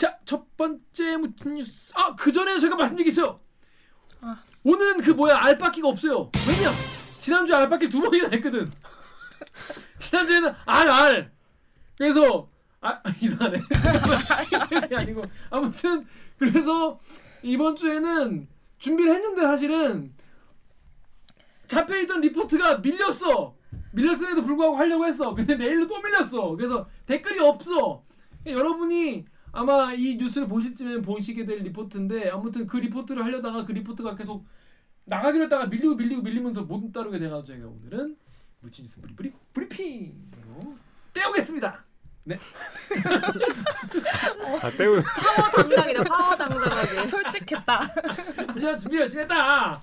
자, 첫 번째 뉴스. 아, 그 전에 제가 있어요. 아. 오늘은 그 뭐야 알바끼가 없어요. 왜냐? 지난주에 알바끼 두 번이나 했거든. 지난주에는 알 알. 그래서 아 이상하네. 아니고 아무튼 그래서 이번 주에는 준비를 했는데 사실은 잡혀있던 리포트가 밀렸어. 밀렸음에도 불구하고 하려고 했어. 근데 내일로 또 밀렸어. 그래서 댓글이 없어. 여러분이 아마 이 뉴스를 보실 쯤에 보시게 될 리포트인데 아무튼 그 리포트를 하려다가 그 리포트가 계속 나가기로 했다가 밀리고 밀리고 밀리면서 못 따르게 돼가지고 제가 오늘은 무친 뉴스 브리 브리 브리핑으로 떼오겠습니다. 네. 아 때우 파워 당당이다. 파워 당당하게. 솔직했다. 자 준비 열심히 했다.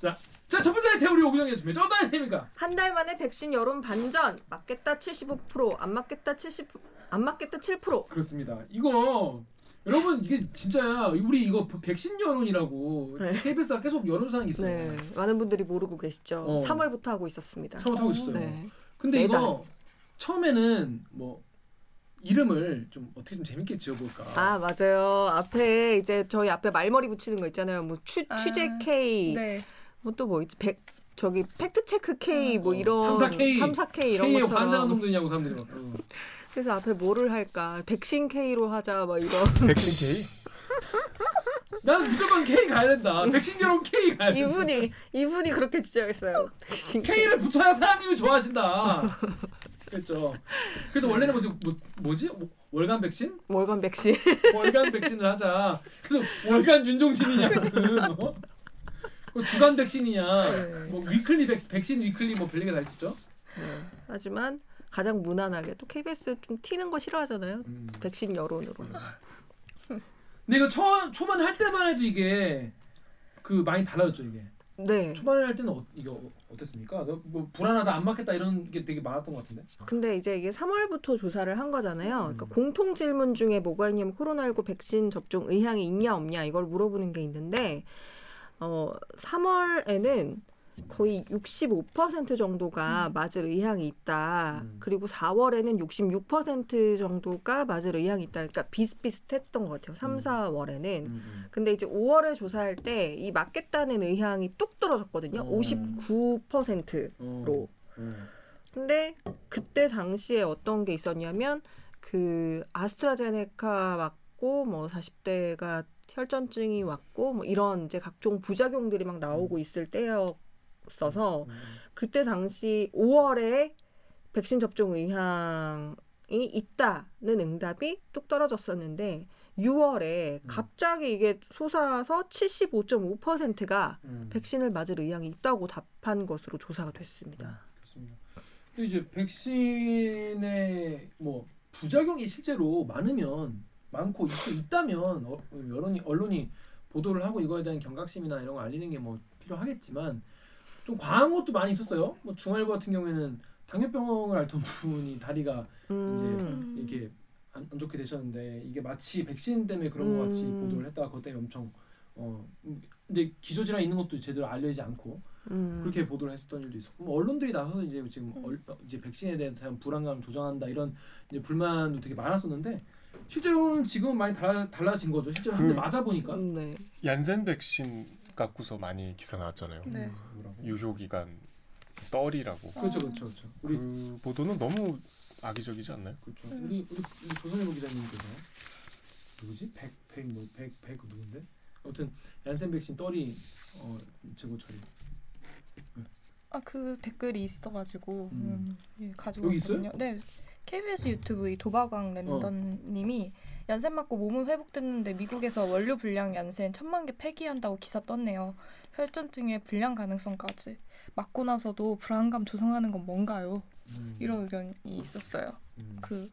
자, 자 첫 번째 태우리 준비. 저 어떤 태입니까? 한 달 만에 백신 여론 반전. 맞겠다 75%, 안 맞겠다 70, 안 맞겠다 7%. 그렇습니다. 이거 여러분 이게 진짜야. 우리 이거 백신 여론이라고 네. KBS가 계속 여론조사하는 게 있어요. 네, 많은 분들이 모르고 계시죠. 어. 3월부터 하고 있었습니다. 처음 하고 있어요. 네. 근데 매달. 이거 처음에는 뭐 이름을 좀 어떻게 좀 재밌게 지어볼까. 아 맞아요. 앞에 이제 저희 앞에 말머리 붙이는 거 있잖아요. 뭐 취, 아, 취재 K, 네. 뭐 또 뭐 있지? 백 저기 팩트 체크 K 뭐 어, 이런 탐사 K. 탐사 K 이런 K에 것처럼. 환장한 놈들이냐고 사람들이 막. 어. 그래서 앞에 뭐를 할까? 백신 K로 하자 막 이런. 백신 K? 난 무조건 K 가야 된다. 백신 여론 K 가야 된다. 이분이 이분이 그렇게 주장했어요. 백신 K. K를 붙여야 사장님이 좋아하신다. 그렇죠. 그래서 원래는 뭐지 뭐, 뭐지 뭐, 월간 백신? 월간 백신. 월간 백신을 하자. 그래서 월간 윤종신이냐 무슨 어? 뭐 주간 백신이냐 네. 뭐 weekly 백, 백신 weekly 뭐 별 게 다 있었죠. 네. 하지만 가장 무난하게 또 KBS 좀 튀는 거 싫어하잖아요. 음. 백신 여론으로. 근데 이거 초 초반에 할 때만 해도 이게 그 많이 달라졌죠 이게. 네. 초반에 할 때는 어, 이게 어, 어땠습니까? 너뭐 불안하다 안 맞겠다 이런 게 되게 많았던 것 같은데. 근데 이제 이게 3월부터 조사를 한 거잖아요. 그러니까 음. 공통 질문 중에 뭐가 있냐면 코로나19 백신 접종 의향이 있냐 없냐 이걸 물어보는 게 있는데 어 3월에는 거의 65% 정도가 맞을 의향이 있다. 음. 그리고 4월에는 66% 정도가 맞을 의향이 있다. 그러니까 비슷비슷했던 것 같아요. 3, 음. 4월에는. 음, 근데 이제 5월에 조사할 때 이 맞겠다는 의향이 뚝 떨어졌거든요. 어. 59%로. 음. 어. 근데 그때 당시에 어떤 게 있었냐면 그 아스트라제네카 맞고 뭐 40대가 혈전증이 왔고 뭐 이런 이제 각종 부작용들이 막 나오고 있을 때였어서 음. 그때 당시 5월에 백신 접종 의향이 있다는 응답이 뚝 떨어졌었는데 6월에 음. 갑자기 이게 솟아서 75.5%가 음. 백신을 맞을 의향이 있다고 답한 것으로 조사가 됐습니다. 그렇습니다. 또 이제 백신의 뭐 부작용이 실제로 많으면 많고 있, 있다면 어, 여론이 언론이 보도를 하고 이거에 대한 경각심이나 이런 거 알리는 게 뭐 필요하겠지만 좀 과한 것도 많이 있었어요. 뭐 중알고 같은 경우에는 당뇨병을 앓던 분이 다리가 음. 이게 안, 안 좋게 되셨는데 이게 마치 백신 때문에 그런 것 같이 음. 보도를 했다가 그것 때문에 엄청 어 음, 근데 기저 질환 있는 것도 제대로 알려지지 않고 음. 그렇게 보도를 했었던 일도 있었고 뭐 언론들이 나서서 이제 지금 음. 얼, 이제 백신에 대한 불안감 조장한다 이런 이제 불만도 되게 많았었는데 실제로는 지금 많이 달라, 달라진 거죠. 실제로 한대 그- 맞아 보니까 음, 네. 얀센 백신 갖고서 많이 기사 나왔잖아요. 네. 유효 기간 떨이라고. 그렇죠, 그렇죠, 그렇죠. 우리 그 보도는 너무 악의적이지 않나요? 그렇죠. 음. 우리 우리, 우리 조선일보 기자님께서 누구지? 백백뭐백백 누군데? 아무튼 얀센 백신 떨이 어 재고 처리. 아그 댓글이 있어가지고 음. 음, 예, 가지고 여기 있어요? 네. KBS 유튜브 이 도박왕 랜던님이 얀센 맞고 몸은 회복됐는데 미국에서 원료 불량 얀센 천만 개 폐기한다고 기사 떴네요. 혈전증의 불량 가능성까지 맞고 나서도 불안감 조성하는 건 뭔가요? 음. 이런 의견이 있었어요. 음. 그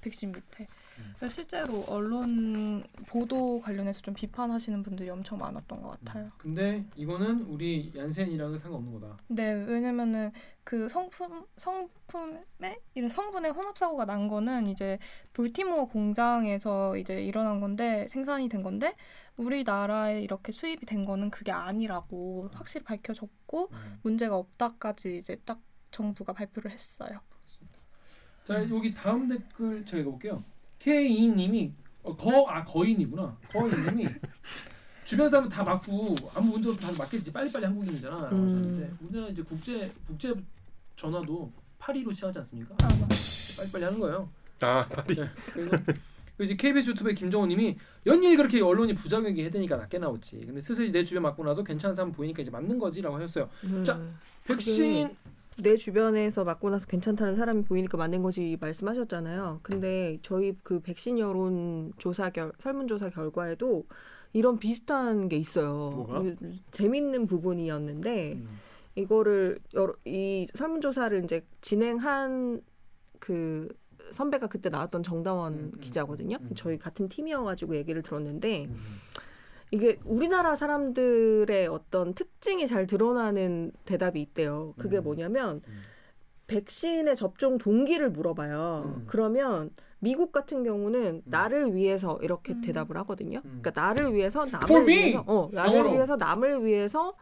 백신 밑에. 음. 실제로 언론 보도 관련해서 좀 비판하시는 분들이 엄청 많았던 것 같아요. 근데 이거는 우리 얀센이랑은 상관없는 거다. 네, 왜냐면은 그 성품 성품에 이런 성분의 혼합 사고가 난 거는 이제 볼티모어 공장에서 이제 일어난 건데 생산이 된 건데 우리나라에 이렇게 수입이 된 거는 그게 아니라고 확실히 밝혀졌고 음. 문제가 없다까지 이제 딱 정부가 발표를 했어요. 자 여기 다음 댓글 제가 읽어볼게요. K2님이 어, 거, 아 거인이구나. 거인님이 주변 사람 다 맞고 아무 문제 없이 다 맞겠지. 빨리빨리 한국인이잖아. 라고 음. 우리나라 이제 국제 국제 전화도 82로 시작하지 않습니까? 아. 빨리빨리 하는 거예요. 아 빨리 네. 그래서 그 이제 KBS 유튜브의 김정호님이 연일 그렇게 언론이 부작용이 해대니까 낫게 나오지. 근데 슬슬 내 주변 맞고 나서 괜찮은 사람 보이니까 이제 맞는 거지라고 하셨어요. 음. 자, 백신 내 주변에서 맞고 나서 괜찮다는 사람이 보이니까 맞는 거지 말씀하셨잖아요. 근데 저희 그 백신 여론 조사 결 설문조사 결과에도 이런 비슷한 게 있어요. 뭐가? 그 재밌는 부분이었는데 음. 이거를 여러, 이 설문조사를 이제 진행한 그 선배가 그때 나왔던 정다원 음, 음, 기자거든요. 음, 음. 저희 같은 팀이어가지고 얘기를 들었는데 음. 이게 우리나라 사람들의 어떤 특징이 잘 드러나는 대답이 있대요. 그게 음. 뭐냐면 음. 백신의 접종 동기를 물어봐요. 음. 그러면 미국 같은 경우는 나를 위해서 이렇게 음. 대답을 하거든요. 음. 그러니까 나를 위해서 남을! 위해서 어 나를 영어로. 위해서 남을 위해서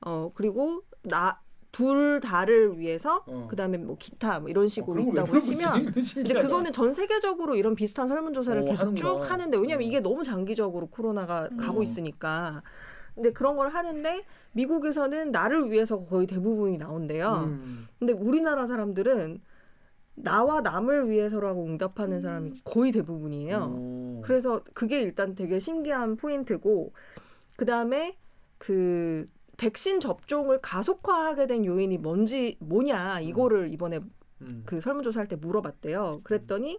어 그리고 나 둘 다를 위해서 어. 그다음에 뭐 기타 뭐 이런 식으로 어, 그런 걸 있다고? 치면 이제. 그거는 전 세계적으로 이런 비슷한 설문조사를 어, 계속 쭉 하는구나. 하는데 왜냐면 어. 이게 너무 장기적으로 코로나가 음. 가고 어. 있으니까. 근데 그런 걸 하는데 미국에서는 나를 위해서 거의 대부분이 나온대요. 음. 근데 우리나라 사람들은 나와 남을 위해서라고 응답하는 사람이 거의 대부분이에요. 오. 그래서 그게 일단 되게 신기한 포인트고 그 다음에 그 백신 접종을 가속화하게 된 요인이 뭔지 뭐냐 이거를 이번에 음. 그 설문조사할 때 물어봤대요. 그랬더니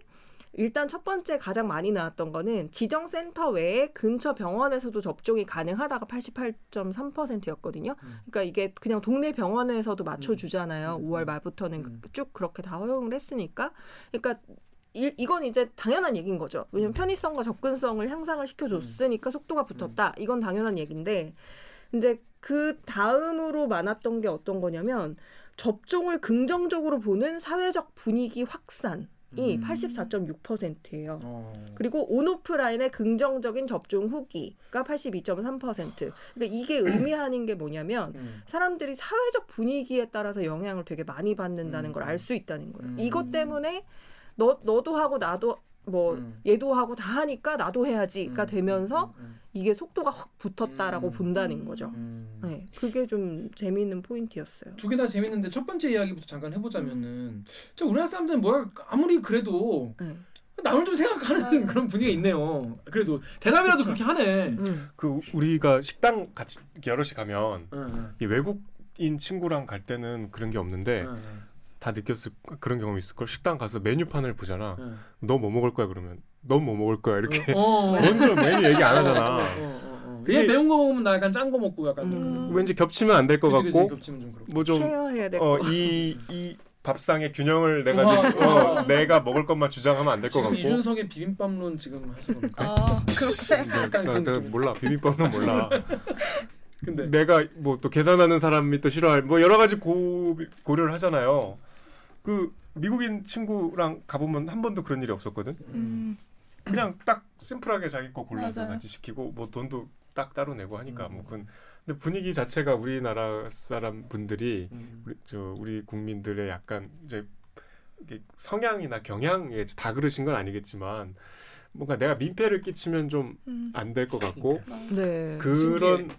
일단 첫 번째 가장 많이 나왔던 거는 지정 센터 외에 근처 병원에서도 접종이 가능하다가 88.3%였거든요. 음. 그러니까 이게 그냥 동네 병원에서도 맞춰주잖아요. 음. 5월 말부터는 음. 쭉 그렇게 다 허용을 했으니까. 그러니까 이, 이건 이제 당연한 얘기인 거죠. 왜냐면 음. 편의성과 접근성을 향상을 시켜줬으니까 속도가 붙었다. 이건 당연한 얘기인데 이제 그 다음으로 많았던 게 어떤 거냐면 접종을 긍정적으로 보는 사회적 분위기 확산 이 음. 84.6%예요. 어. 그리고 온오프라인의 긍정적인 접종 후기가 82.3%. 그러니까 이게 의미하는 게 뭐냐면 음. 사람들이 사회적 분위기에 따라서 영향을 되게 많이 받는다는 음. 걸알 수 있다는 거예요. 음. 이것 때문에 너 너도 하고 나도 뭐 음. 얘도 하고 다 하니까 나도 해야지가 음. 되면서 음. 이게 속도가 확 붙었다라고 음. 본다는 거죠. 음. 네, 그게 좀 재미있는 포인트였어요. 두 개 다 재밌는데 첫 번째 이야기부터 잠깐 해보자면은 저 우리나라 사람들은 뭐야 아무리 그래도 네. 남을 좀 생각하는 아. 그런 분위기가 있네요. 그래도 대답이라도 그렇게 하네. 음. 그 우리가 식당 같이 여럿이 가면 외국인 친구랑 갈 때는 그런 게 없는데 응, 다 느꼈을 그런 경험 있을 걸 식당 가서 메뉴판을 보잖아 응, 응. 너뭐 먹을 거야 그러면 넌뭐 먹을 거야 이렇게 어. 먼저 메뉴 얘기 안 어, 하잖아 어, 어, 어. 그게- 얘 매운 거 먹으면 나 약간 짠 거 먹고 약간 음. 왠지 겹치면 안 될 것 같고 겹치면 좀 그렇고. 뭐좀 쉐어해야 될 거. 어이이 밥상의 균형을 내가 지금. 어, 내가 먹을 것만 주장하면 안 될것 지금 같고 이준석의 비빔밥론 지금 하신 겁니까? 아 그렇게 나, 그런 내가 느낌. 몰라 비빔밥은 몰라 근데 내가 뭐 또 계산하는 사람이 또 싫어할 뭐 여러 가지 고, 고려를 하잖아요 그 미국인 친구랑 가보면 한 번도 그런 일이 없었거든 음, 그냥 딱 심플하게 자기 거 골라서 맞아요. 같이 시키고 뭐 돈도 딱 따로 내고 하니까 음. 뭐 그건 근데 분위기 자체가 우리나라 사람 분들이 음. 우리 저 우리 국민들의 약간 이제 성향이나 경향에 다 그러신 건 아니겠지만 뭔가 내가 민폐를 끼치면 좀 음. 안될것 같고 네. 그런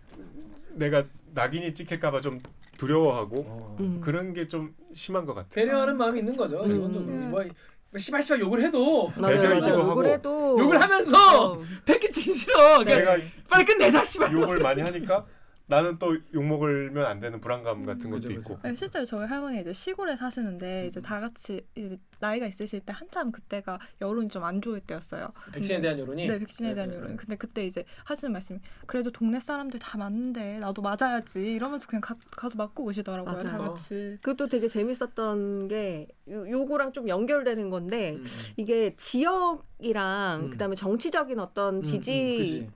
내가 낙인이 찍힐까봐 좀 두려워하고 어. 음. 그런 게 좀 심한 것 같아. 배려하는 마음이 있는 거죠. 음. 이건 좀 뭐, 뭐 씨발 씨발 욕을 해도 배려이기도. 하고. 욕을 해도 욕을 하면서 어, 패키칭 싫어. 그냥 내가 빨리 끝내자 씨발. 욕을 많이 하니까 나는 또 욕 먹으면 안 되는 불안감 같은 것도 그죠, 있고. 그죠. 네, 실제로 저희 할머니 이제 시골에 사시는데 이제 다 같이 이제 나이가 있으실 때 한참 그때가 여론이 좀 안 좋을 때였어요. 백신에 대한 여론이. 네, 백신에 대한 네, 여론. 네. 근데 그때 이제 하시는 말씀이 그래도 동네 사람들 다 맞는데 나도 맞아야지 이러면서 그냥 가, 가서 맞고 오시더라고요. 다 맞아요. 같이. 그것도 되게 재밌었던 게 요, 요거랑 좀 연결되는 건데 음, 이게 지역이랑 음. 그다음에 정치적인 어떤 음, 음, 지지하는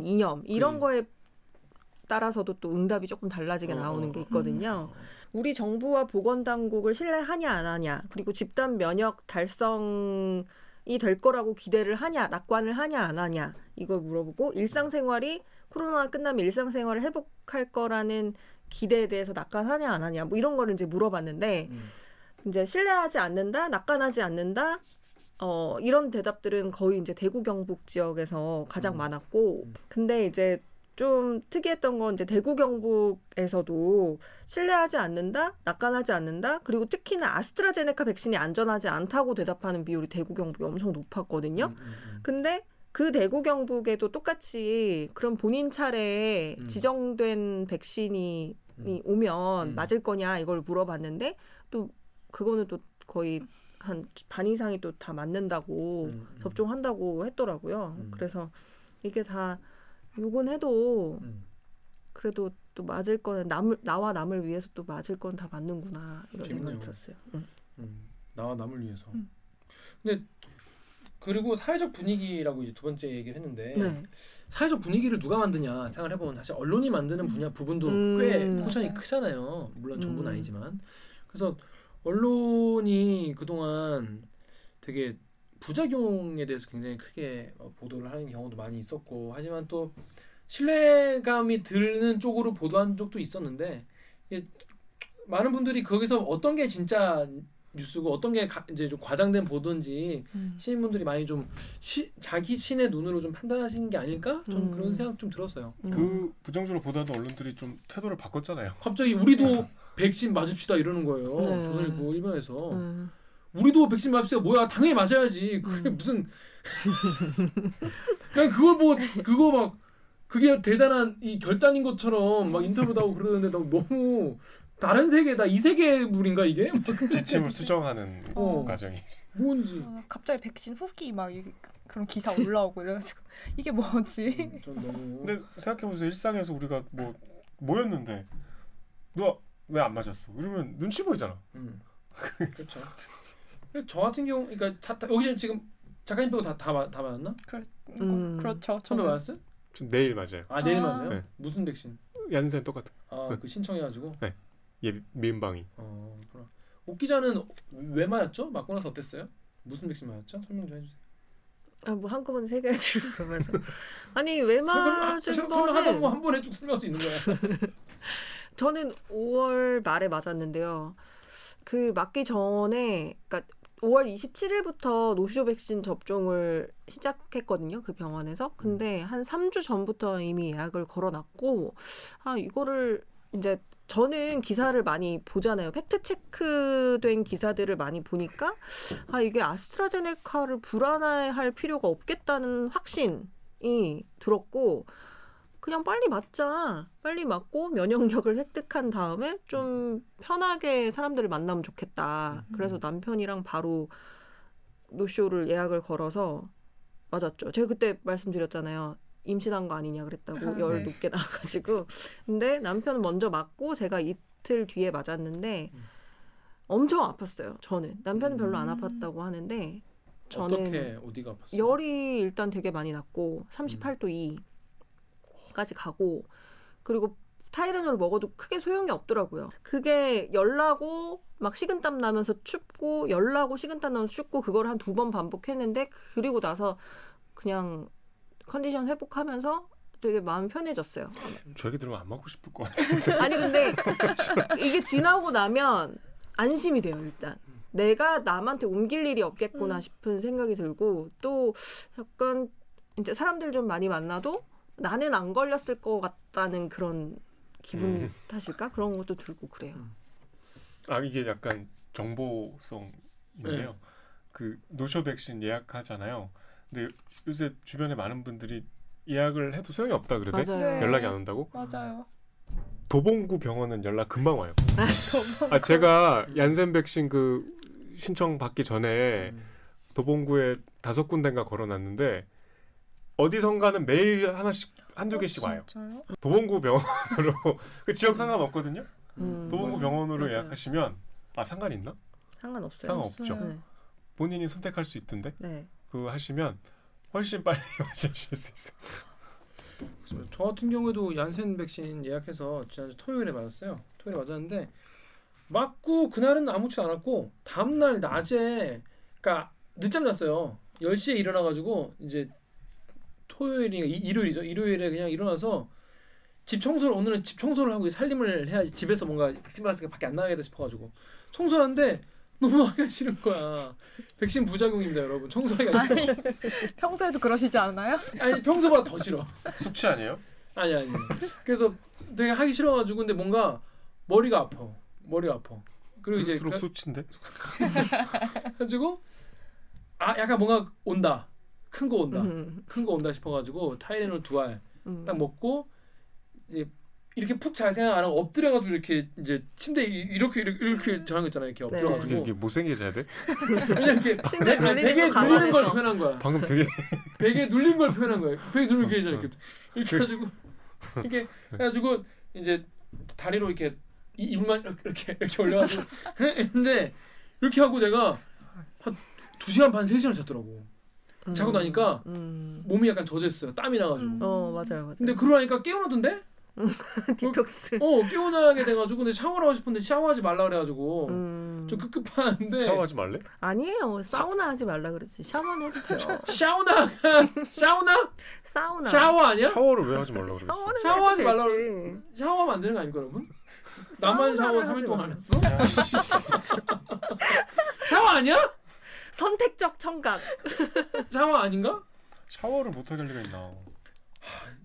그지. 이념 이런 그지. 거에 따라서도 또 응답이 조금 달라지게 어, 나오는 어, 게 어. 있거든요. 우리 정부와 보건당국을 신뢰하냐 안 하냐 그리고 집단 면역 달성이 될 거라고 기대를 하냐 낙관을 하냐 안 하냐 이걸 물어보고 일상생활이 코로나가 끝나면 일상생활을 회복할 거라는 기대에 대해서 낙관하냐 안 하냐 뭐 이런 거를 이제 물어봤는데 음. 이제 신뢰하지 않는다 낙관하지 않는다 어, 이런 대답들은 거의 이제 대구 경북 지역에서 가장 음. 많았고, 음. 근데 이제 좀 특이했던 건 이제 대구 경북에서도 신뢰하지 않는다, 낙관하지 않는다, 그리고 특히나 아스트라제네카 백신이 안전하지 않다고 대답하는 비율이 대구 경북이 엄청 높았거든요. 음, 음, 음. 근데 그 대구 경북에도 똑같이 그런 본인 차례에 음. 지정된 백신이 이 오면 음. 맞을 거냐 이걸 물어봤는데 또 그거는 또 거의 한 반 이상이 또 다 맞는다고 음, 음. 접종한다고 했더라고요. 음. 그래서 이게 다 요건 해도 음. 그래도 또 맞을 거는 남을 나와 남을 위해서 또 맞을 건 다 맞는구나 이런 재밌네요. 생각이 들었어요. 응. 음, 나와 남을 위해서. 음. 근데 그리고 사회적 분위기라고 이제 두 번째 얘기를 했는데 네. 사회적 분위기를 누가 만드냐 생각을 해보면 사실 언론이 만드는 분야 부분도 음. 꽤 포션이 맞아요. 크잖아요. 물론 전부는 음. 아니지만 그래서 언론이 그동안 되게 부작용에 대해서 굉장히 크게 어, 보도를 하는 경우도 많이 있었고 하지만 또 신뢰감이 드는 쪽으로 보도한 적도 있었는데 많은 분들이 거기서 어떤 게 진짜 뉴스고 어떤 게 가- 이제 좀 과장된 보도인지 음. 시민분들이 많이 좀 시, 자기 신의 눈으로 좀 판단하시는 게 아닐까 좀 음. 그런 생각 좀 들었어요. 음. 그 부정적으로 보도하던 언론들이 좀 태도를 바꿨잖아요. 갑자기 우리도 백신 맞읍시다 이러는 거예요. 네. 조선일보 일면에서 음. 우리도 백신 맞읍시다 뭐야 당연히 맞아야지 그게 음. 무슨 그냥 그걸 보고 그거 막 그게 대단한 이 결단인 것처럼 막 인터뷰도 하고 그러는데 나 너무 다른 세계다 이 세계 물인가 이게 지침을 수정하는 어. 과정이. 뭔지 어, 갑자기 백신 후기 막 이- 그런 기사 올라오고 이래가지고 이게 뭐지? 음, 전 너무 근데 생각해보세요. 일상에서 우리가 뭐 모였는데 너 왜 안 맞았어? 이러면 눈치 보이잖아. 음. 그렇죠. 저 같은 경우, 그러니까 다, 다 여기 지금 작가님 빼고 다다 다 맞았나? 음. 그렇죠. 처음에 맞았어요? 전 내일 맞아요. 아 내일 아. 맞아요? 네. 무슨 백신? 얀센 똑같은. 아그 신청해가지고. 예 미음방이. 어 그럼. 옥 기자는 왜 맞았죠? 맞고 나서 어땠어요? 무슨 백신 맞았죠? 설명 좀 해주세요. 아, 뭐 한꺼번에 세 가지를 그러면서 아니 왜 아, 맞은 거는 보면 한 번에 쭉 설명할 수 있는 거야. 저는 5월 말에 맞았는데요. 그 맞기 전에, 그러니까 5월 27일부터 노쇼 백신 접종을 시작했거든요. 그 병원에서. 근데 한 3주 전부터 이미 예약을 걸어놨고, 아, 이거를 이제 저는 기사를 많이 보잖아요. 팩트 체크된 기사들을 많이 보니까, 아, 이게 아스트라제네카를 불안해할 필요가 없겠다는 확신이 들었고, 그냥 빨리 맞자. 빨리 맞고 면역력을 획득한 다음에 좀 편하게 사람들을 만나면 좋겠다. 그래서 남편이랑 바로 노쇼를 예약을 걸어서 맞았죠. 제가 그때 말씀드렸잖아요. 임신한 거 아니냐 그랬다고 아, 열 네. 높게 나와가지고 근데 남편은 먼저 맞고 제가 이틀 뒤에 맞았는데 음. 엄청 아팠어요. 저는 남편은 별로 안 음. 아팠다고 하는데 저는 어떻게 어디가 아팠어요? 열이 일단 되게 많이 났고 38도 2 까지 가고 그리고 타이레놀 먹어도 크게 소용이 없더라고요. 그게 열나고 막 식은땀 나면서 춥고 열나고 식은땀 나면서 춥고 그걸 한 두 번 반복했는데 그리고 나서 그냥 컨디션 회복하면서 되게 마음 편해졌어요. 저 얘기 들으면 안 맞고 싶을 것 같아. 아니 근데 이게 지나고 나면 안심이 돼요 일단 내가 남한테 옮길 일이 없겠구나 음. 싶은 생각이 들고 또 약간 이제 사람들 좀 많이 만나도 나는 안 걸렸을 것 같다는 그런 기분 음. 탓일까 그런 것도 들고 그래요. 아 이게 약간 정보성인데요. 네. 그 노쇼 백신 예약하잖아요. 근데 요새 주변에 많은 분들이 예약을 해도 소용이 없다 그러대. 맞아요. 네. 연락이 안 온다고? 맞아요. 도봉구 병원은 연락 금방 와요. 아 제가 얀센 백신 그 신청 받기 전에 음. 도봉구에 다섯 군데인가 걸어놨는데 어디선가는 매일 하나씩 한두 개씩 와요. 어, 진짜요? 도봉구 병원으로 그 지역 상관없거든요. 음, 도봉구 맞아요. 병원으로 맞아요. 예약하시면 아 상관 있나? 상관없어요. 상관없죠. 네. 본인이 선택할 수 있던데 네. 그거 하시면 훨씬 빨리 맞으실 수 있어요. 저 같은 경우에도 얀센 백신 예약해서 지난주 토요일에 맞았어요. 토요일에 맞았는데 맞고 그날은 아무렇지도 않았고 다음 날 낮에 그러니까 늦잠 잤어요. 10시에 일어나 가지고 이제 토요일이 이- 일요일이죠. 일요일에 그냥 일어나서 집 청소를 오늘은 집 청소를 하고 살림을 해야지 집에서 뭔가 백신 맞았으니까 밖에 안 나가겠다 싶어 가지고 청소하는데 너무 하기가 싫은 거야. 백신 부작용입니다, 여러분. 청소하기가 싫어. 평소에도 그러시지 않아요? 아니 평소보다 더 싫어. 숙취 아니에요? 아니 아니. 그래서 되게 하기 싫어가지고 근데 뭔가 머리가 아파. 머리가 아파. 그리고 이제 그럴수록 가- 숙취인데. 가지고 아 약간 뭔가 온다. 큰 거 온다. 음, 큰거 온다 싶어가지고 타이레놀 두알 음. 딱 먹고 이제 이렇게 푹 잘 생각 안 하고 엎드려가지고 이렇게 이제 침대 에 이렇게 이렇게 이렇게 저런 거 있잖아요. 이렇게 네. 이게, 엎드려가지고 이게 못생겨 자야 돼? 그냥 이렇게 침대 배- 아니, 눌리는 걸. 표현한 거야. 방금 되게 베개에 눌린 걸 표현한 거예요. 베개 누르는 게 이렇게 이렇게 그 해가지고 이렇게 해가지고 이제 다리로 이렇게 이- 입만 이렇게 이렇게, 이렇게 올려가지고 했는데 이렇게 하고 내가 한 두 시간 반 세 시간 잤더라고. 자고 나니까 음. 몸이 약간 젖었어요. 땀이 나가지고. 음. 어 맞아요 맞아요. 근데 그러니까 깨어나던데? 디톡스. 어 깨어나게 돼가지고 근데 샤워를 하고 싶은데 샤워하지 말라 그래가지고 음. 좀 급급한데 샤워하지 말래? 아니에요. 사우나 하지 말라 그랬지. 샤워는 해도 돼요. 샤우나 샤우나 사우나. 샤워 아니야? 샤워를 왜 하지 말라고 그랬어? 샤워는 샤워하지 해도 되지. 샤워하면 안 되는 거 아닙니까 여러분? 나만 샤워 사우나를 3일 동안 안 했어? 샤워 아니야? 선택적 청각. 샤워 아닌가? 샤워를 못 하게 할 리가 있나?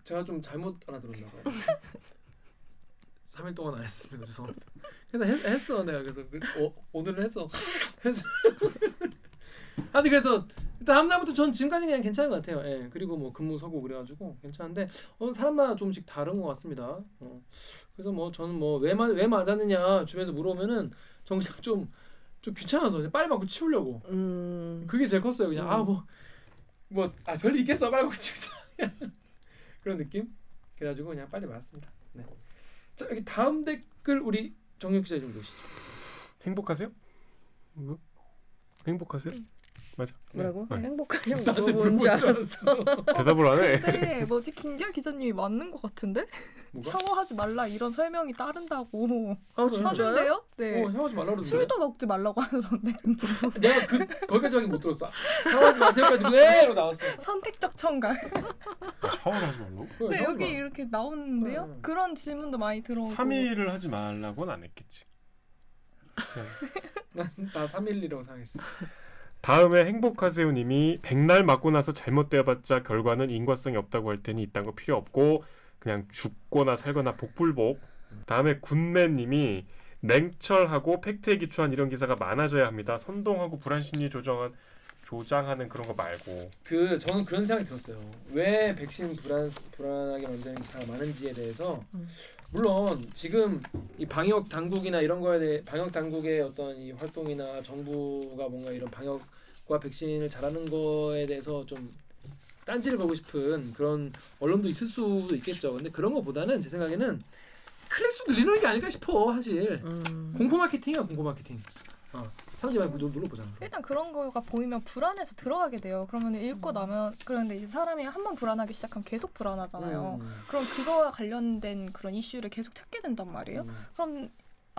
제가 좀 잘못 알아들었나 봐요. 3일 동안 안 했습니다. 죄송합니다. 그래서 했, 했어 내가 그래서 그, 어, 오늘은 했어. 했어. 하여튼 그래서 다음 날부터 전 지금까지 그냥 괜찮은 것 같아요. 예. 그리고 뭐 근무 서고 그래가지고 괜찮은데 어, 사람마다 조금씩 다른 것 같습니다. 어. 그래서 뭐 저는 뭐 왜 왜 맞았느냐 주변에서 물어보면은 정작 좀 좀 귀찮아서 그냥 빨리 맞고 치우려고 음. 그게 제일 컸어요. 그냥 음. 아뭐뭐아 별일 있겠어 빨리 먹고 치우자 그런 느낌. 그래가지고 그냥 빨리 맞았습니다. 네. 자 여기 다음 댓글 우리 정혁 기자 좀 보시죠. 행복하세요? 뭐? 행복하세요? 맞아. 뭐라고? 네. 행복하냐고 물어본 줄 알았어. 대답을 안 해. 근데 뭐지 김기아 기자님이 맞는 것 같은데 뭐가? 샤워하지 말라 이런 설명이 따른다고 아 진짜요? 하는데요? 네. 어 샤워하지 말라 그러는데. 술도 먹지 말라고 하는데 근데 내가 그 거기까지밖에 못 들었어. 샤워하지 마세요까지 왜로 나왔어. 선택적 청각. 아, 샤워를 하지 말라고? 네 샤워하지 여기 마. 이렇게 나오는데요. 네. 그런 질문도 많이 들어오고. 3일을 하지 말라고는 안 했겠지. 난- 나 3일이라고 생각했어. 다음에 행복하세요님이 백날 맞고 나서 잘못되어봤자 결과는 인과성이 없다고 할 테니 이딴 거 필요 없고 그냥 죽거나 살거나 복불복. 다음에 군맨님이 냉철하고 팩트에 기초한 이런 기사가 많아져야 합니다. 선동하고 불안 심리 조정한 조장하는 그런 거 말고 그 저는 그런 생각이 들었어요. 왜 백신 불안 불안하게 만드는 기사가 많은지에 대해서 음. 물론 지금 이 방역 당국이나 이런 거에 대해 방역 당국의 어떤 이 활동이나 정부가 뭔가 이런 방역과 백신을 잘하는 거에 대해서 좀 딴지를 걸고 싶은 그런 언론도 있을 수도 있겠죠. 근데 그런 거보다는 제 생각에는 클릭수 늘리는 게 아닐까 싶어 사실. 음. 공포 마케팅이야 공포 마케팅. 어, 사람들이 많이 눌- 눌러보잖아. 일단 그런 거가 보이면 불안해서 들어가게 돼요. 그러면 읽고 나면 그런데 이 사람이 한 번 불안하기 시작하면 계속 불안하잖아요. 음, 그럼 그거와 관련된 그런 이슈를 계속 찾게 된단 말이에요. 음. 그럼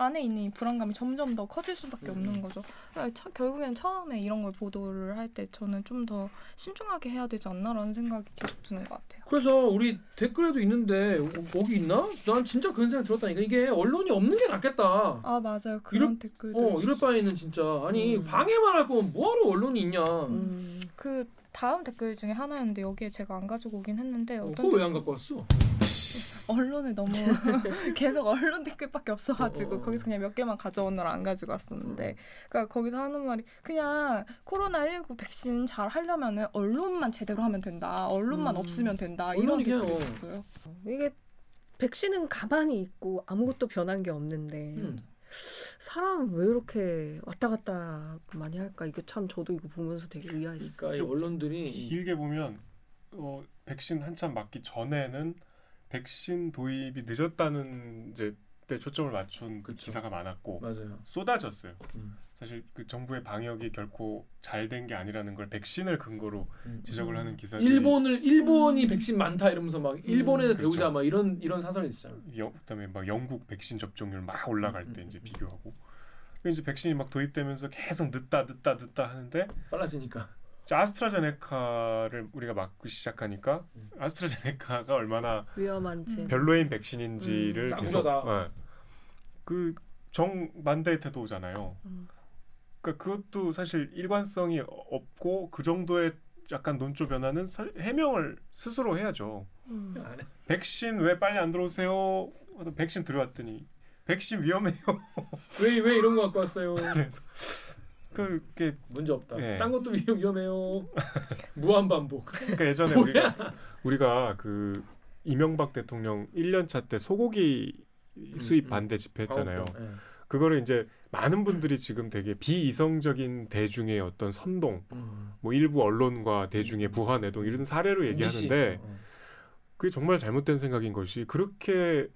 안에 있는 이 불안감이 점점 더 커질 수밖에 음. 없는 거죠. 그러니까 처- 결국엔 처음에 이런 걸 보도를 할 때 저는 좀 더 신중하게 해야 되지 않나라는 생각이 계속 드는 것 같아요. 그래서 우리 댓글에도 있는데 어, 거기 있나? 난 진짜 그런 생각 들었다니까 이게 언론이 없는 게 낫겠다. 아 맞아요. 그런 댓글들. 어 이럴 바에는 진짜 아니 음. 방해만 할 거면 뭐하러 언론이 있냐? 어, 음. 그 다음 댓글 중에 하나였는데 여기에 제가 안 가지고 오긴 했는데 어, 어떤 그거 왜안 갖고 왔어? 언론에 너무 계속 언론 댓글밖에 없어가지고 어, 어. 거기서 그냥 몇 개만 가져오느라 안 가지고 왔었는데 그러니까 거기서 하는 말이 그냥 코로나 19 백신 잘 하려면은 언론만 제대로 하면 된다 언론만 음. 없으면 된다 이런 댓글이 어. 있었어요. 이게 백신은 가만히 있고 아무것도 변한 게 없는데 음. 사람 왜 이렇게 왔다 갔다 많이 할까? 이거 참 저도 이거 보면서 되게 의아했어요. 그러니까 이 언론들이 이- 길게 보면 어, 백신 한참 맞기 전에는 백신 도입이 늦었다는 이제 때 초점을 맞춘 그. 기사가 많았고 맞아요. 쏟아졌어요. 음. 사실 그 정부의 방역이 결코 잘 된 게 아니라는 걸 백신을 근거로 음. 지적을 음. 하는 기사들이 일본을 일본이 음. 백신 많다 이러면서 막 일본에 그렇죠. 배우자 막 이런 이런 사설이 있잖아. 영, 그다음에 막 영국 백신 접종률 막 올라갈 때 음, 이제 음, 비교하고 그 이제 백신이 막 도입되면서 계속 늦다 늦다 늦다 하는데 빨라지니까. 아스트라제네카를 우리가 맞기 시작하니까 음. 아스트라제네카가 얼마나 위험한지. 음. 별로인 백신인지를 음, 계속. 예. 그 정반대의 태도잖아요. 음. 그러니까 그것도 사실 일관성이 없고 그 정도의 약간 논조 변화는 설- 해명을 스스로 해야죠. 음. 백신 왜 빨리 안 들어오세요? 백신 들어왔더니 백신 위험해요. 왜, 왜 이런 거 갖고 왔어요? 그래서 그게 문제 없다. 예. 딴 것도 위- 위험해요. 무한 반복. 그러니까 예전에? 우리가 우리가 그 이명박 대통령 1년 차 때 소고기 수입 음. 반대 집회했잖아요. 예. 그거를 이제 많은 분들이 지금 되게 비이성적인 대중의 어떤 선동, 음. 뭐 일부 언론과 대중의 부하 내동 이런 사례로 얘기하는데 어, 어. 그게 정말 잘못된 생각인 것이 그렇게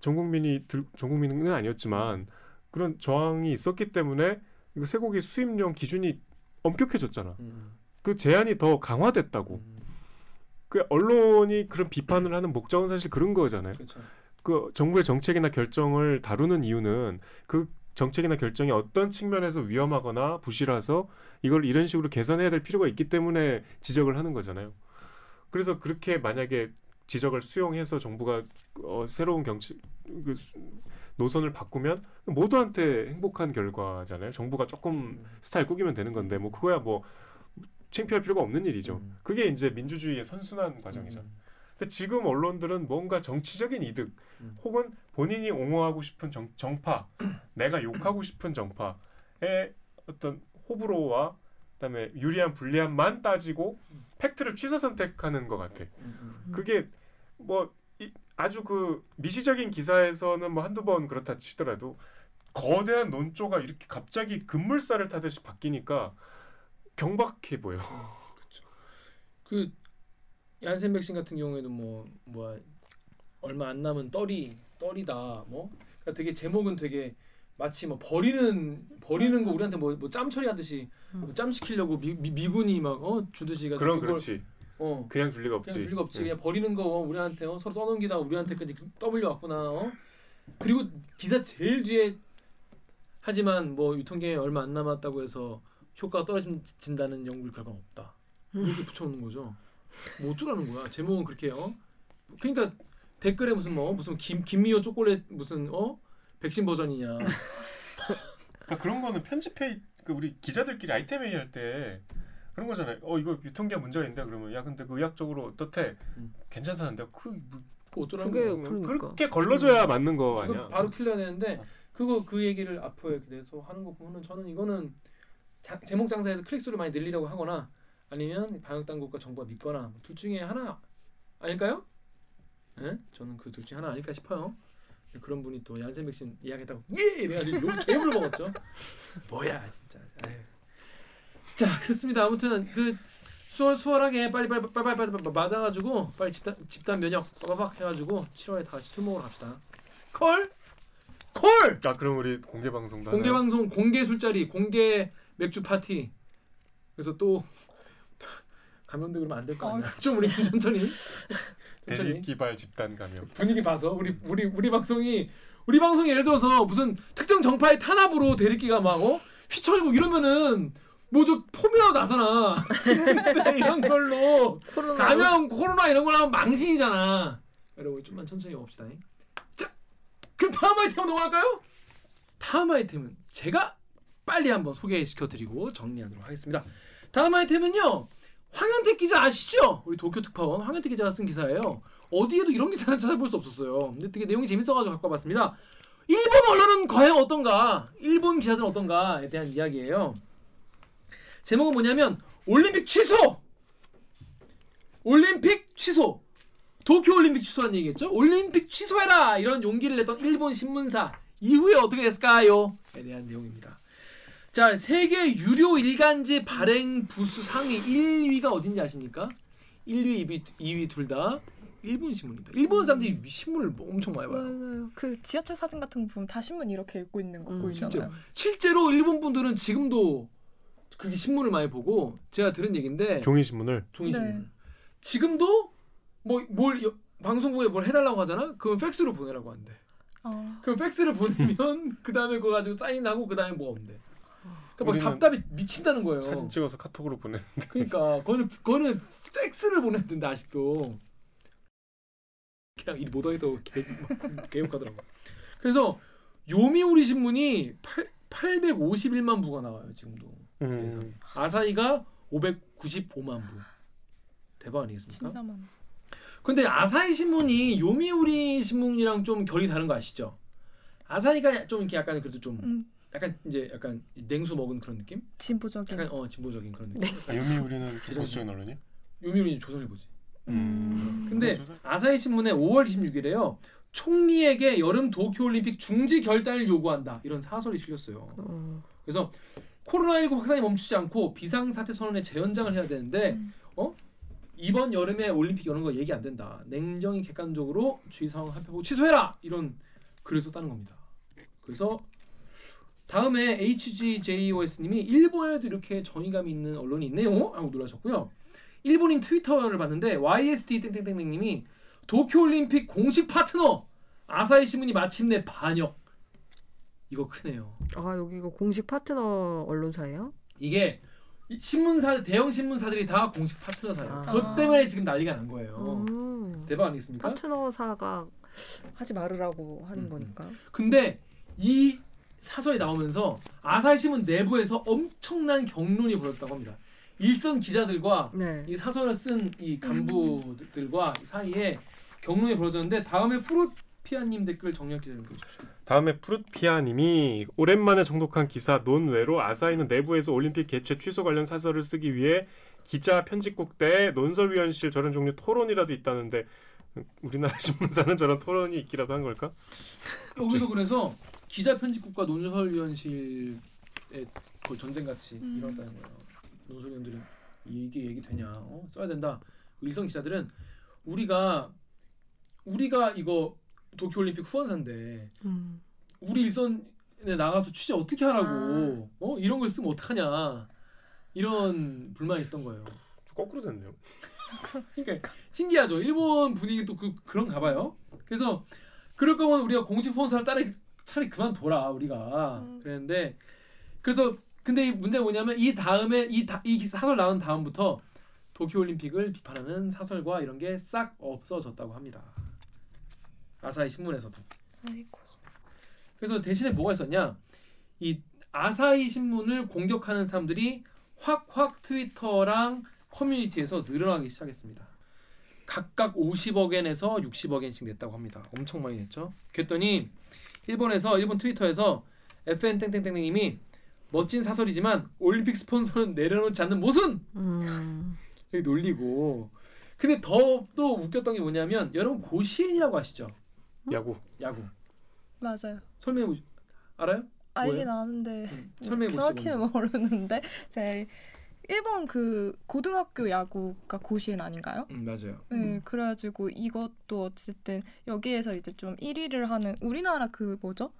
전 국민이 들, 전 국민은 아니었지만 그런 저항이 있었기 때문에 이거 쇠고기 수입량 기준이 엄격해졌잖아. 음. 그 제한이 더 강화됐다고. 음. 그 언론이 그런 비판을 하는 목적은 사실 그런 거잖아요. 그렇죠. 그 정부의 정책이나 결정을 다루는 이유는 그 정책이나 결정이 어떤 측면에서 위험하거나 부실해서 이걸 이런 식으로 개선해야 될 필요가 있기 때문에 지적을 하는 거잖아요. 그래서 그렇게 만약에 지적을 수용해서 정부가 어, 새로운 경치 그 수- 노선을 바꾸면 모두한테 행복한 결과잖아요. 정부가 조금 음. 스타일 꾸기면 되는 건데 뭐 그거야 뭐 창피할 필요가 없는 일이죠. 음. 그게 이제 민주주의의 선순환 과정이죠. 음. 근데 지금 언론들은 뭔가 정치적인 이득 음. 혹은 본인이 옹호하고 싶은 정, 정파, 내가 욕하고 싶은 정파의 어떤 호불호와 그다음에 유리한 불리함만 따지고 팩트를 취사 선택하는 것 같아. 음, 음. 그게 뭐 이- 아주 그 미시적인 기사에서는 뭐 한두 번 그렇다 치더라도 거대한 논조가 이렇게 갑자기 급물살을 타듯이 바뀌니까 경박해 보여. 그 얀센 백신 같은 경우에도 뭐 뭐야 얼마 안 남은 떨이 떨이다 뭐 그러니까 되게 제목은 되게 마치 뭐 버리는 버리는 거 우리한테 뭐, 뭐 짬 처리 하듯이 뭐 짬 시키려고 미, 미, 미군이 막 어 주듯이 그걸, 그렇지. 어. 그냥 줄 리가 없지. 그냥 줄 리가 없지. 예. 그냥 버리는 거 어, 우리한테 어, 서로 떠넘기다 우리한테까지 떠밀려 왔구나 어? 그리고 기사 제일 뒤에 하지만 뭐 유통기한이 얼마 안 남았다고 해서 효과가 떨어진다는 연구 결과는 없다. 이렇게 붙여놓는 거죠. 뭐 어쩌라는 거야? 제목은 그렇게 어? 그러니까 댓글에 무슨 뭐 무슨 김 김미호 초콜릿 무슨 어? 백신 버전이냐. 그러니까 그런 거는 편집회 그 우리 기자들끼리 아이템 회의할 때 그런 거잖아요. 어 이거 유통기한 문제가 있는데 그러면 야 근데 그 의학적으로 어떻게 음. 괜찮다는데 그 뭐, 그 어쩌라는 그게 거야 그러니까. 그렇게 걸러줘야 맞는 거 아니야? 바로 킬러야 되는데 그거 그 얘기를 앞으로 대해서 하는 거 보면은 저는 이거는 자, 제목 장사에서 클릭 수를 많이 늘리려고 하거나 아니면 방역 당국과 정부가 믿거나 둘 중에 하나 아닐까요? 예? 저는 그 둘 중에 하나 아닐까 싶어요. 그런 분이 또 얀센 백신 이야기했다고 예 이래가지고 욕 개물 먹었죠. 뭐야 진짜. 아유. 자 그렇습니다. 아무튼 그 수월 수월하게 빨리 빨리 빨리 빨리 빨리, 빨리 맞아가지고 빨리 집단 집단 면역 빠바박 해가지고 7월에 다 같이 술 먹으러 갑시다. 콜 콜. 아 그럼 우리 공개 방송도 공개 하나요? 방송, 공개 술자리, 공개 맥주 파티. 그래서 또 감염되고 그러면 안 될 거 아니야. 좀 우리 좀 천천히. 천천히 대립 기발 집단 감염. 분위기 봐서 우리 우리 우리 방송이 우리 방송이 예를 들어서 무슨 특정 정파의 탄압으로 대립기가 막 어? 휘청이고 이러면은 뭐저 포미라도 나잖아. 이런 걸로 감염 코로나 이런 걸 하면 망신이잖아. 여러분 좀만 천천히 봅시다. 자, 그럼 다음 아이템 넘어갈까요? 다음 아이템은 제가 빨리 한번 소개시켜드리고 정리하도록 하겠습니다. 다음 아이템은요. 황현택 기자 아시죠? 우리 도쿄 특파원 황현택 기자가 쓴 기사예요. 어디에도 이런 기사는 찾아볼 수 없었어요. 근데 되게 내용이 재밌어가지고 갖고 와봤습니다. 일본 언론은 과연 어떤가? 일본 기자들은 어떤가에 대한 이야기예요. 제목은 뭐냐면 올림픽 취소! 올림픽 취소. 도쿄 올림픽 취소란 얘기겠죠? 올림픽 취소해라 이런 용기를 냈던 일본 신문사 이후에 어떻게 됐을까요?에 대한 내용입니다. 자 세계 유료 일간지 발행 부수 상위 1위가 어딘지 아십니까? 1위, 2위, 2위 둘 다 일본 신문입니다. 일본 사람들이 신문을 뭐 엄청 많이 봐요. 맞아요. 그 지하철 사진 같은 거 보면 다 신문 이렇게 읽고 있는 거 음, 보이잖아요. 실제로 일본 분들은 지금도 그게 신문을 많이 보고 제가 들은 얘기인데 종이 신문을 종이 네. 신문. 지금도 뭐 뭘 방송국에 뭘 해달라고 하잖아. 그럼 팩스로 보내라고 한대. 아, 그럼 팩스를 보내면 그 다음에 그거 가지고 사인하고 그 다음에 뭐가 온대. 그러니까 막 답답이 미친다는 거예요. 사진 찍어서 카톡으로 보내. 그러니까 그거는 그거는 팩스를 된다 아직도. 그냥 이못 하겠다고 개 개욕하더라고. 그래서 요미우리 신문이 8, 851만 부가 나와요 지금도. 음. 아사히가 595만 부. 대박 아니겠습니까? 진짜 많아. 근데 아사히 신문이 요미우리 신문이랑 좀 결이 다른 거 아시죠? 아사히가 좀 이렇게 약간 그래도 좀 음, 약간 이제 약간 냉수 먹은 그런 느낌? 진보적인. 약간 어 진보적인 그런 느낌. 아, 요미우리는 좀 보수적인 언론이? 요미우리 조선일보지. 음. 근데 조선- 아사히 신문에 5월 26일에요. 총리에게 여름 도쿄올림픽 중지 결단을 요구한다 이런 사설이 실렸어요. 어. 그래서 코로나19 확산이 멈추지 않고 비상사태 선언에 재연장을 해야 되는데 음. 어 이번 여름에 올림픽 여는 거 얘기 안 된다. 냉정히 객관적으로 주의 상황 살펴보고 취소해라 이런 글을 썼다는 겁니다. 그래서 다음에 HGJOS님이 일본에도 이렇게 정의감 있는 언론이 있네요 하고 놀라셨고요. 일본인 트위터를 봤는데 YST 땡땡땡님이 도쿄올림픽 공식 파트너 아사히 신문이 마침내 반역. 이거 크네요. 아 여기가 공식 파트너 언론사예요? 이게 이 신문사 대형 신문사들이 다 공식 파트너사예요. 아. 그것 때문에 지금 난리가 난 거예요. 음. 대박 아니겠습니까? 파트너사가 하지 말으라고 하는 음, 음. 거니까. 근데 이 사설이 나오면서 아사히 신문 내부에서 엄청난 경론이 벌어졌다고 합니다. 일선 기자들과 네. 이 사설을 쓴 이 간부들과 사이에 경론이 벌어졌는데 다음에 프로 피아님 댓글 정리할 기자 좀 보십시오. 다음에 푸르피아님이 오랜만에 정독한 기사 논외로 아사히는 내부에서 올림픽 개최 취소 관련 사설을 쓰기 위해 기자 편집국대 논설위원실 저런 종류 토론이라도 있다는데 우리나라 신문사는 저런 토론이 있기라도 한 걸까? 여기서 그래서 기자 편집국과 논설위원실의 거의 전쟁 같이 음. 일어났다는 거예요. 논설위원들이 이게 얘기 되냐? 어? 써야 된다. 일선 기자들은 우리가 우리가 이거 도쿄올림픽 후원사인데 음. 우리 일선에 나가서 취재 어떻게 하라고? 어 이런 걸 쓰면 어떡하냐? 이런 불만이 있었던 거예요. 거꾸로 됐네요. 그러니까 신기하죠. 일본 분위기 또 그, 그런가 봐요. 그래서 그럴 거면 우리가 공식 후원사를 따르 차라리 그만 둬라 우리가 음. 그랬는데 그래서 근데 이 문제가 뭐냐면 이 다음에 이, 다, 이 사설 나온 다음부터 도쿄올림픽을 비판하는 사설과 이런 게 싹 없어졌다고 합니다. 아사히 신문에서도. 아이고. 그래서 대신에 뭐가 있었냐? 이 아사히 신문을 공격하는 사람들이 확확 트위터랑 커뮤니티에서 늘어나기 시작했습니다. 각각 50억엔에서 60억엔씩 냈다고 합니다. 엄청 많이 냈죠. 그랬더니 일본에서 일본 트위터에서 FN 땡땡땡님이 멋진 사설이지만 올림픽 스폰서는 내려놓지 않는 모순 음. 놀리고 근데 더 또 웃겼던 게 뭐냐면 여러분 고시엔이라고 아시죠? 야구. 야구 맞아요. 설명해 보시 알아요? 알긴 뭐예요? 아는데 음, 설명해 보시죠. 정확히는. 모르는데 제 일본 그 고등학교 야구가 고시엔 아닌가요? 음, 맞아요. 네, 그래가지고 이것도 어쨌든 여기에서 이제 좀 1위를 하는 우리나라 그 뭐죠?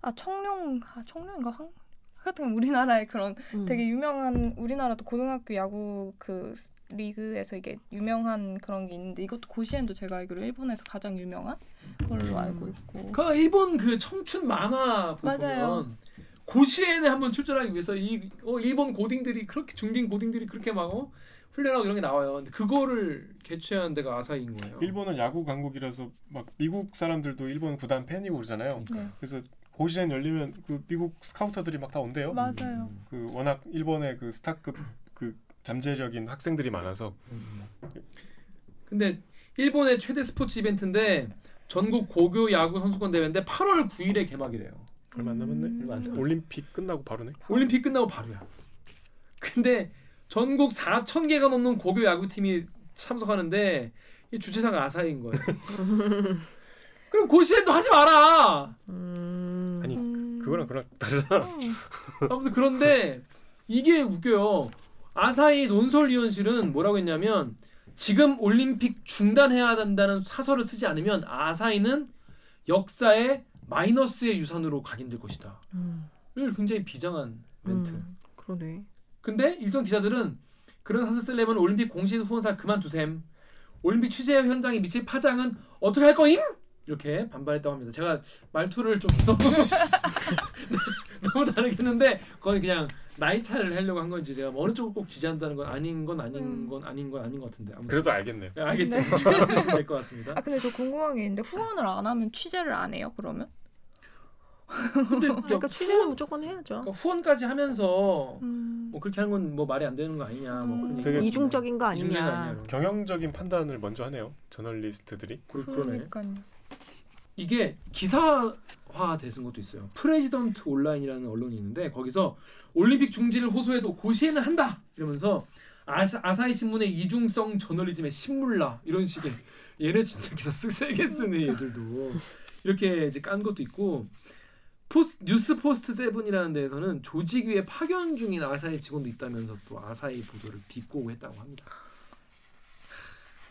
아 청룡 아 청룡인가 황 하여튼 우리나라의 그런 음. 되게 유명한 우리나라도 고등학교 야구 그 리그에서 이게 유명한 그런 게 있는데 이것도 고시엔도 제가 알기로 일본에서 가장 유명한 걸로 음. 알고 있고 그 일본 그 청춘 만화 보면. 고시엔에 한번 출전하기 위해서 이 어, 일본 고딩들이 그렇게 중딩 고딩들이 그렇게 막 어, 훈련하고 이런 게 나와요. 근데 그거를 개최한 데가 아사히인 거예요. 일본은 야구 강국이라서 막 미국 사람들도 일본 구단 팬이고 그러잖아요. 네. 그래서 고시엔 열리면 그 미국 스카우터들이 막 다 온대요. 맞아요. 그 워낙 일본의 그 스타급 그 잠재적인 학생들이 많아서 음. 근데 일본의 최대 스포츠 이벤트인데 전국 고교 야구 선수권 대회인데 8월 9일에 개막이래요. 얼마 안 남았네. 음. 얼마 안 남았어. 올림픽 끝나고 바로네. 올림픽 끝나고 바로야. 근데 전국 4천 개가 넘는 고교 야구 팀이 참석하는데 이 주최사가 아사히인 거예요. 그럼 고시엔도 하지 마라. 음. 아니, 음. 그거랑 그거랑 다르잖아. 음. 아무튼 그런데 이게 웃겨요. 아사히 논설위원실은 뭐라고 했냐면 지금 올림픽 중단해야 한다는 사설을 쓰지 않으면 아사히는 역사의 마이너스의 유산으로 각인될 것이다. 음. 를 굉장히 비장한 멘트. 음. 그러네. 근데 일선 기자들은 그런 사설 쓰려면 올림픽 공식 후원사 그만두셈. 올림픽 취재 현장에 미칠 파장은 어떻게 할 거임? 이렇게 반발했다고 합니다. 제가 말투를 좀 너무 너무 다르게 했는데 그건 그냥 나이 차를 하려고 한 건지 제가 뭐 어느 쪽을 꼭 지지한다는 건 아닌 건 아닌 음. 건 아닌 건 아닌 것 같은데 아무튼 그래도 알겠네요. 네, 알겠죠. 네. 될것 같습니다. 아 근데 저 궁금한 게 있는데 후원을 안 하면 취재를 안 해요 그러면? 근데 야, 그러니까 취재는 후원, 무조건 해야죠. 그러니까 후원까지 하면서 음. 뭐 그렇게 하는 건 뭐 말이 안 되는 거 아니냐 뭐 그런 음. 얘기 되게 이중적인 거 이중적인 거 아니냐. 아니냐 경영적인 판단을 먼저 하네요. 저널리스트들이. 그, 그러니까요. 이게 기사 화 되는 것도 있어요. President Online이라는 언론이 있는데 거기서 올림픽 중지를 호소해도 고시엔은 한다 이러면서 아사, 아사히 신문의 이중성 저널리즘의 신물라 이런 식의 얘네 진짜 기사 쓰 세게 쓰네 얘들도 이렇게 이제 깐 것도 있고 포스, News Post Seven이라는 데에서는 조직 위에 파견 중인 아사히 직원도 있다면서 또 아사히 보도를 비꼬고 했다고 합니다.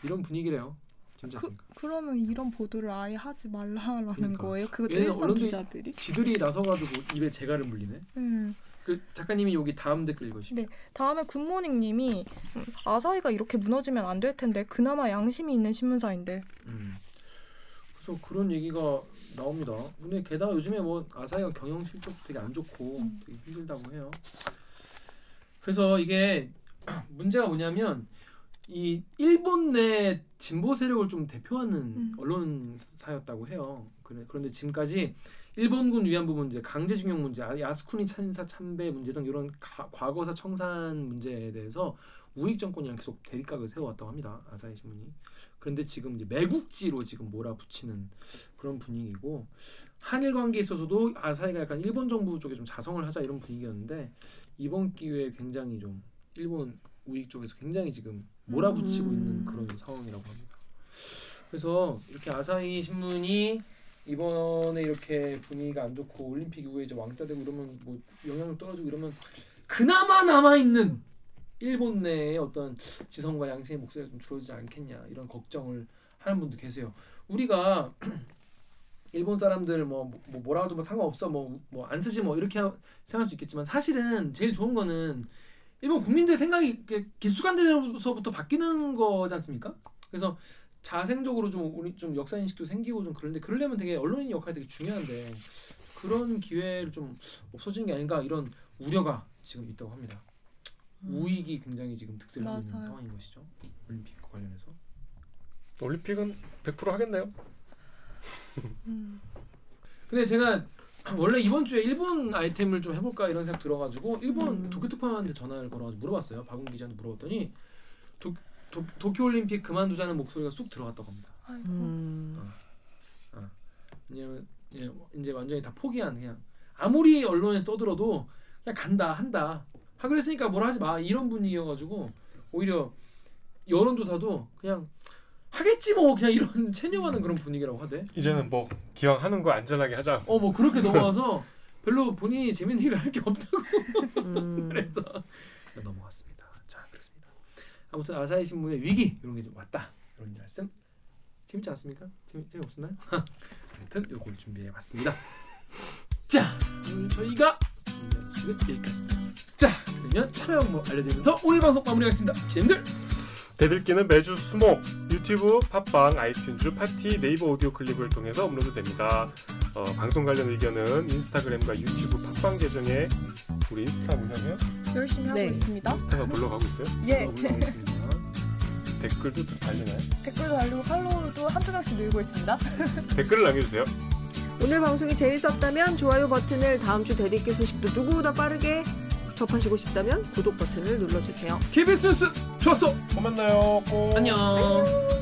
이런 분위기래요. 진짜 습니까 그 러면 이런 보도를 아예 하지 말라라는 그러니까. 거예요? 그것도 일선 기자들이? 지들이 나서가지고 입에 재갈을 물리네. 음. 그 작가님이 여기 다음 댓글 읽으시죠. 네. 다음에 굿모닝님이 음, 아사히가 이렇게 무너지면 안 될 텐데 그나마 양심이 있는 신문사인데 음. 그래서 그런 얘기가 나옵니다. 근데 게다가 요즘에 뭐 아사히가 경영 실적 되게 안 좋고 음. 되게 힘들다고 해요. 그래서 이게 문제가 뭐냐면 이 일본 내 진보 세력을 좀 대표하는 음. 언론사였다고 해요. 그래, 그런데 지금까지 일본군 위안부 문제, 강제징용 문제, 아- 야스쿠니 찬사 참배 문제 등 이런 가- 과거사 청산 문제에 대해서 우익 정권이랑 계속 대립각을 세워왔다고 합니다. 아사히 신문이. 그런데 지금 이제 매국지로 지금 몰아붙이는 그런 분위기고 한일 관계에 있어서도 아사히가 약간 일본 정부 쪽에 좀 자성을 하자 이런 분위기였는데 이번 기회에 굉장히 좀 일본 우익 쪽에서 굉장히 지금 몰아붙이고 음. 있는 그런 상황이라고 합니다. 그래서 이렇게 아사히 신문이 이번에 이렇게 분위기가 안 좋고 올림픽 이후에 이제 왕따 되고 이러면 뭐 영향을 떨어지고 이러면 그나마 남아 있는 일본 내의 어떤 지성과 양심의 목소리가 좀 줄어들지 않겠냐 이런 걱정을 하는 분도 계세요. 우리가 일본 사람들 뭐, 뭐 뭐라 해도 뭐 상관없어 뭐 뭐 안 쓰지 뭐 이렇게 하- 생각할 수 있겠지만 사실은 제일 좋은 거는 일본 국민들 생각이 깊숙한데서부터 바뀌는 거지 않습니까? 그래서 자생적으로 좀 우리 좀 역사 인식도 생기고 좀 그런데 그러려면 되게 언론인 역할이 되게 중요한데 그런 기회를 좀 없어지는 게 아닌가 이런 우려가 지금 있다고 합니다. 우익이 굉장히 지금 득세를 하고 있는. 상황인 것이죠. 올림픽 관련해서. 올림픽은 100% 하겠네요. 음. 근데 제가 원래 이번 주에 일본 아이템을 좀 해볼까 이런 생각 들어가지고 일본 음. 도쿄 특파원한테 전화를 걸어가지고 물어봤어요. 박ун 기자한테 물어봤더니 도, 도, 도쿄 올림픽 그만두자는 목소리가 쑥 들어갔다고 합니다. 아이고. 음. 왜냐면 예, 이제 완전히 다 포기한 그냥 아무리 언론에서 떠들어도 그냥 간다 한다 하기로 했으니까 뭘 하지 마 이런 분위기여가지고 오히려 여론조사도 그냥 하겠지 뭐 그냥 이런 체념하는 그런 분위기라고 하대. 이제는 뭐 기왕 하는 거 안전하게 하자. 어 뭐 그렇게 넘어와서 별로 본인이 재밌는 일을 할 게 없다고 음. 그래서 넘어갔습니다. 자 그렇습니다. 아무튼 아사히 신문의 위기 이런 게 좀 왔다 이런 말씀 재밌지 않습니까? 재미 재미 없었나요? 아무튼 요걸 준비해봤습니다. 자 오늘 저희가 준비한 소식은 여기까지입니다. 자 그러면 참여 방법 알려드리면서 오늘 방송 마무리하겠습니다. 기자님들 대들기는 매주 수목 유튜브, 팟빵, 아이튠즈, 팟티, 네이버 오디오 클립을 통해서 업로드됩니다. 어, 방송 관련 의견은 인스타그램과 유튜브 팟빵 계정에 우리 인스타 뭐냐면 열심히 하고 네. 있습니다. 인스타가 물러가고 있어요. 예. 있습니다. 댓글도 달리나요? 댓글도 달리고 팔로우도 한두 명씩 늘고 있습니다. 댓글을 남겨주세요. 오늘 방송이 재밌었다면 좋아요 버튼을 다음 주 대리기 소식도 누구보다 빠르게 접하시고 싶다면 구독 버튼을 눌러주세요. KBS 뉴스 좋았어. 또 만나요. 꼭. 안녕.